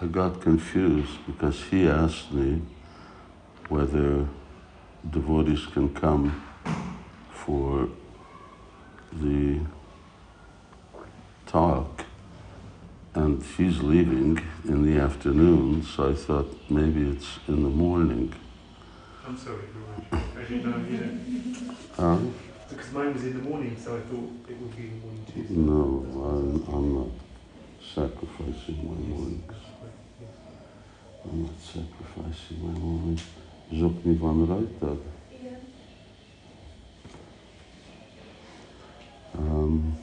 I got confused because he asked me whether devotees can come for the talk. And he's leaving in the afternoon, so I thought maybe it's in the morning. I'm sorry. I didn't know either. Huh? Because mine was in the morning, so I thought it would be in the morning too. No, I'm, I'm not sacrificing my mornings. I'm not sacrificing my. Zoek me van Ruitdag. Um,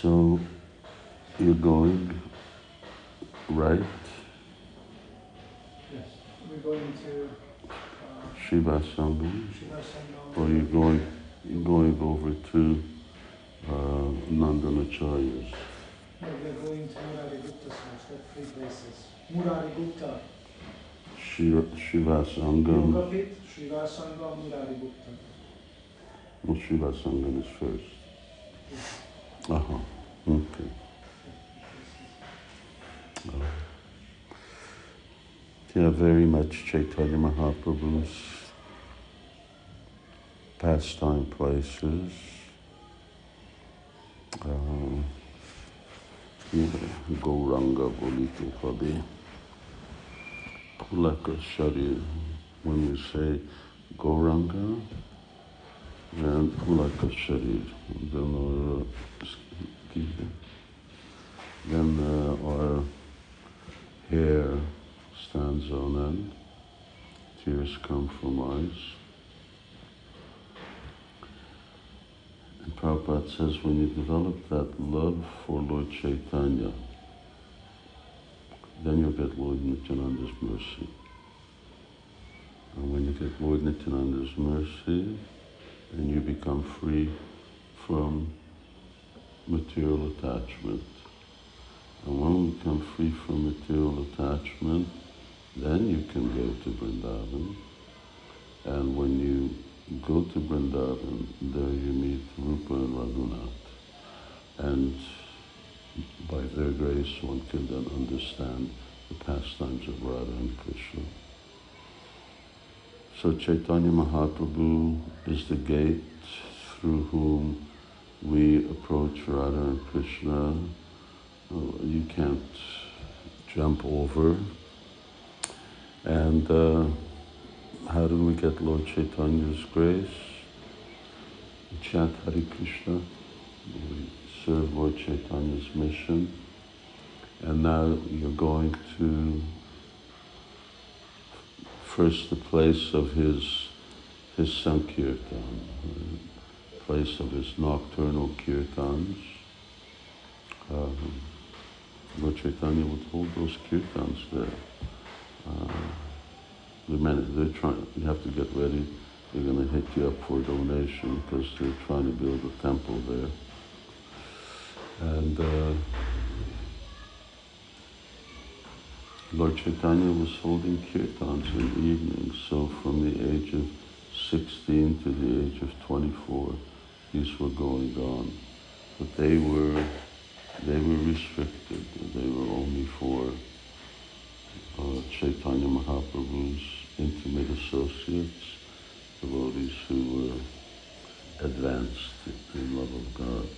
so you're going, right? Yes, we're going to uh, Srivas Angan? Srivas Angan. Or you're going, you're going over to Nandanacharya's? No, we're going to Murari Gupta's house, there three places. Murari Gupta, Shiva, Srivas Angan? Yoga Pit, Srivas Angan, Murari Gupta. Well, Srivas Angan is first. Uh-huh, okay. Uh, yeah, very much Chaitanya Mahaprabhu's pastime places. Bolite Habe. Pulaka Sharir. When we say Gauranga, and Pulaka Sharir. Then our, then uh, our hair stands on end, tears come from eyes. And Prabhupada says when you develop that love for Lord Chaitanya, then you'll get Lord Nityananda's mercy. And when you get Lord Nityananda's mercy, then you become free from material attachment. And when we become free from material attachment, then you can go to Vrindavan. And when you go to Vrindavan, there you meet Rupa and Raghunath. And by their grace, one can then understand the pastimes of Radha and Krishna. So Chaitanya Mahaprabhu is the gate through whom we approach Radha and Krishna. Uh, You can't jump over. And uh, how do we get Lord Chaitanya's grace? We chant Hare Krishna. We serve Lord Chaitanya's mission. And now you're going to first the place of his his Sankirtan, place of his nocturnal kirtans. Um, Lord Chaitanya would hold those kirtans there. Uh, the men, they're trying, you have to get ready. They're going to hit you up for a donation because they're trying to build a temple there. And uh, Lord Chaitanya was holding kirtans in the evening, so from the age of 16 to the age of 24, these were going on. But they were, they were restricted. They were only for uh, Chaitanya Mahaprabhu's intimate associates, devotees who were advanced in love of God.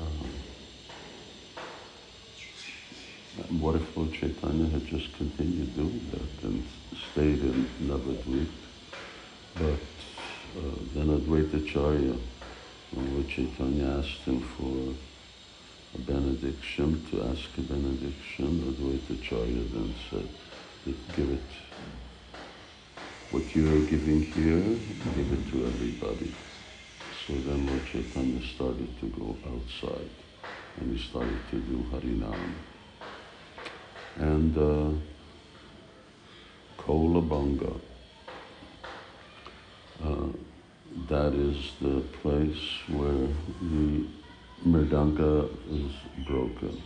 Um, what if Lord Chaitanya had just continued doing that and stayed in Navadvip? But uh, then Advaitacharya, when Lord Chaitanya asked him for a benediction, to ask a benediction, Advaitacharya then said, give it, what you're giving here, give it to everybody. So then Lord Chaitanya started to go outside and he started to do Harinam. And uh, Kholabhanga, uh, that is the place where the mridanga is broken,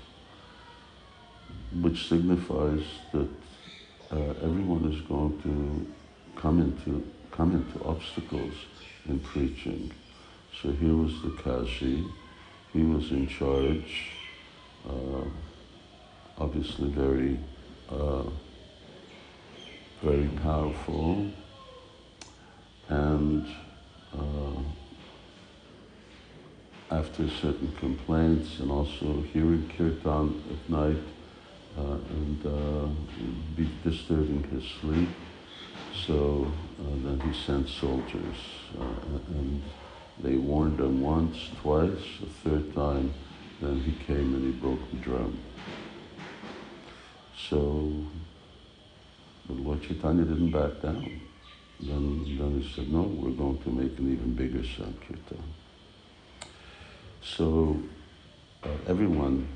which signifies that everyone is going to come into come into obstacles in preaching. So here was the Kazi. He was in charge, uh, obviously very, uh, very powerful, and uh, after certain complaints and also hearing kirtan at night uh, and uh, be disturbing his sleep, so uh, then he sent soldiers uh, and they warned him once, twice, a third time, then he came and he broke the drum. So, but Lord Chaitanya didn't back down. Then, then he said, no, we're going to make an even bigger Sankirtan. So uh, everyone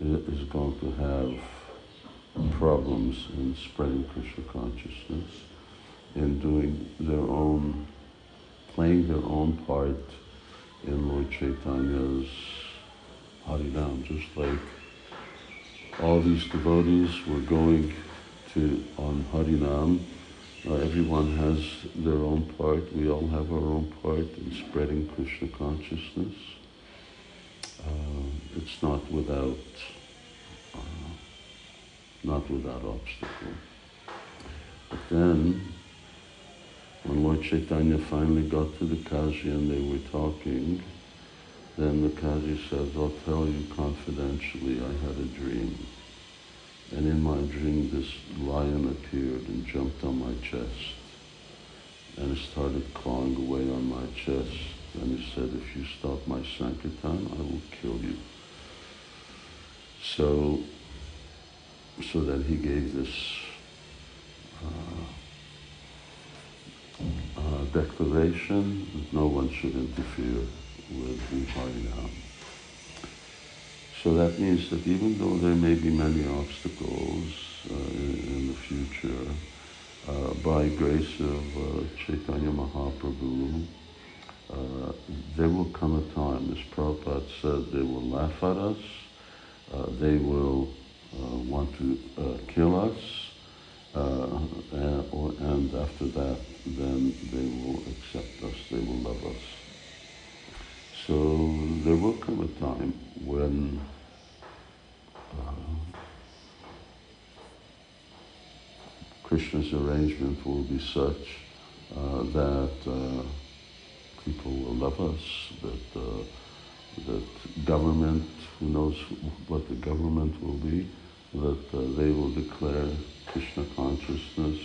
is going to have problems in spreading Krishna consciousness, in doing their own playing their own part in Lord Chaitanya's Harinam, just like all these devotees were going to on Harinam. Uh, everyone has their own part. We all have our own part in spreading Krishna consciousness. Uh, it's not without uh, not without obstacle. But then when Lord Chaitanya finally got to the Kazi and they were talking, then the Kazi says, I'll tell you confidentially, I had a dream. And in my dream, this lion appeared and jumped on my chest. And it started clawing away on my chest. And he said, if you stop my Sankirtan, I will kill you. So, so then he gave this uh, uh, declaration that no one should interfere with the Harinam. So that means that even though there may be many obstacles uh, in, in, the future, uh, by grace of uh, Chaitanya Mahaprabhu, uh, there will come a time, as Prabhupada said, they will laugh at us, they will want to kill us, uh, and, and after that, then they will accept us, they will love us. So there will come a time when uh, Krishna's arrangement will be such uh, that uh, people will love us, that, uh, that government, who knows what the government will be, that uh, they will declare Krishna consciousness,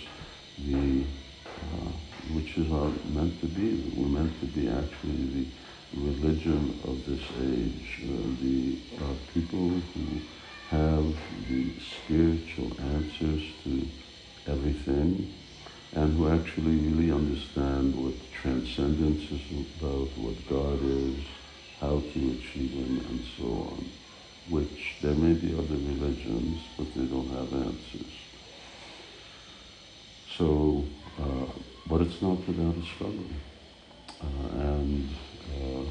the uh, which is our meant to be. We're meant to be actually the religion of this age, uh, the uh, people who have the spiritual answers to everything, and who actually really understand what transcendence is about, what God is, how to achieve Him, and so on which there may be other religions, but they don't have answers. So, uh, but it's not without a struggle. Uh, and uh,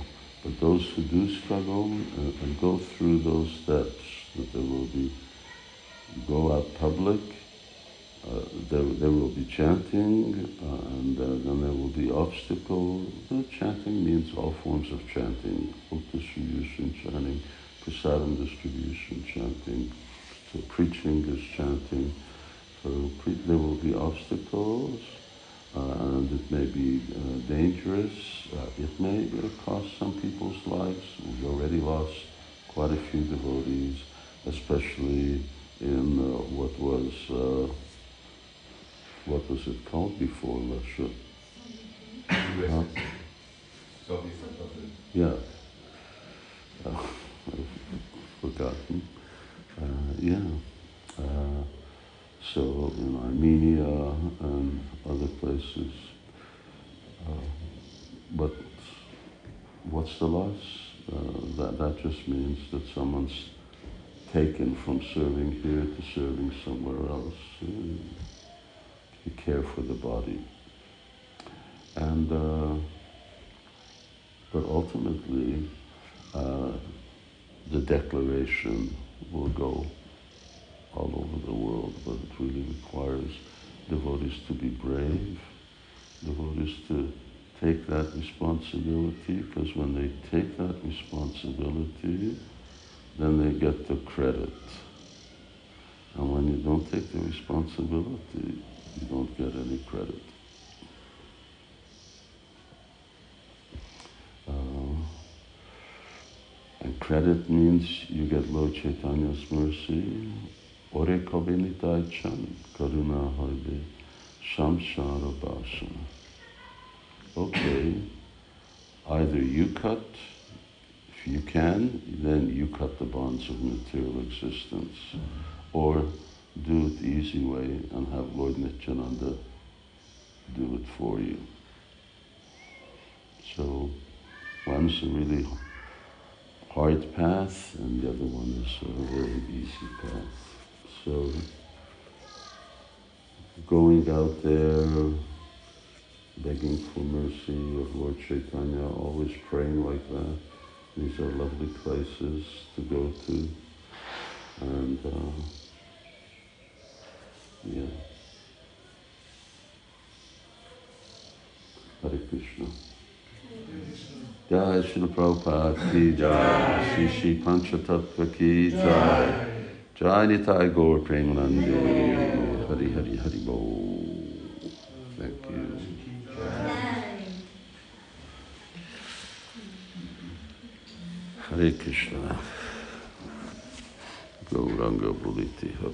but those who do struggle and, and, go through those steps, that there will be go out public, uh, there, there will be chanting, uh, and uh, then there will be obstacles. chanting means all forms of chanting, distribution, chanting, prasadam distribution, chanting. So preaching is chanting. So pre- there will be obstacles, uh, and it may be uh, dangerous. Uh, it may cost some people's lives. We've already lost quite a few devotees, especially in uh, what was uh, what was it called before Russia? Huh? Yeah. Forgotten. Uh, yeah. Uh, so in Armenia and other places. Uh, but what's the loss? That, that just means that someone's taken from serving here to serving somewhere else. You care for the body. And, uh, but ultimately, uh, the declaration will go all over the world, but it really requires devotees to be brave, devotees to take that responsibility because when they take that responsibility, then they get the credit. And when you don't take the responsibility, you don't get any credit. Uh, and credit means you get Lord Chaitanya's mercy. Ore kabenitai chan karuna harbe samsara basana. Okay, either you cut, if you can, then you cut the bonds of material existence, or do it the easy way and have Lord Nityananda do it for you. So one's a really hard path and the other one is a very easy path. So going out there, begging for mercy of Lord Chaitanya, always praying like that. These are lovely places to go to. And uh, yeah. Hare Krishna. Jai Srila Prabhupada ki Jai, Sri Sri Panchatattva ki Jai, Jai Nitai Gaur Premanande, Hari Hari Hari Bo. Thank you. Hare Krishna. Gauranga Buliti Habya.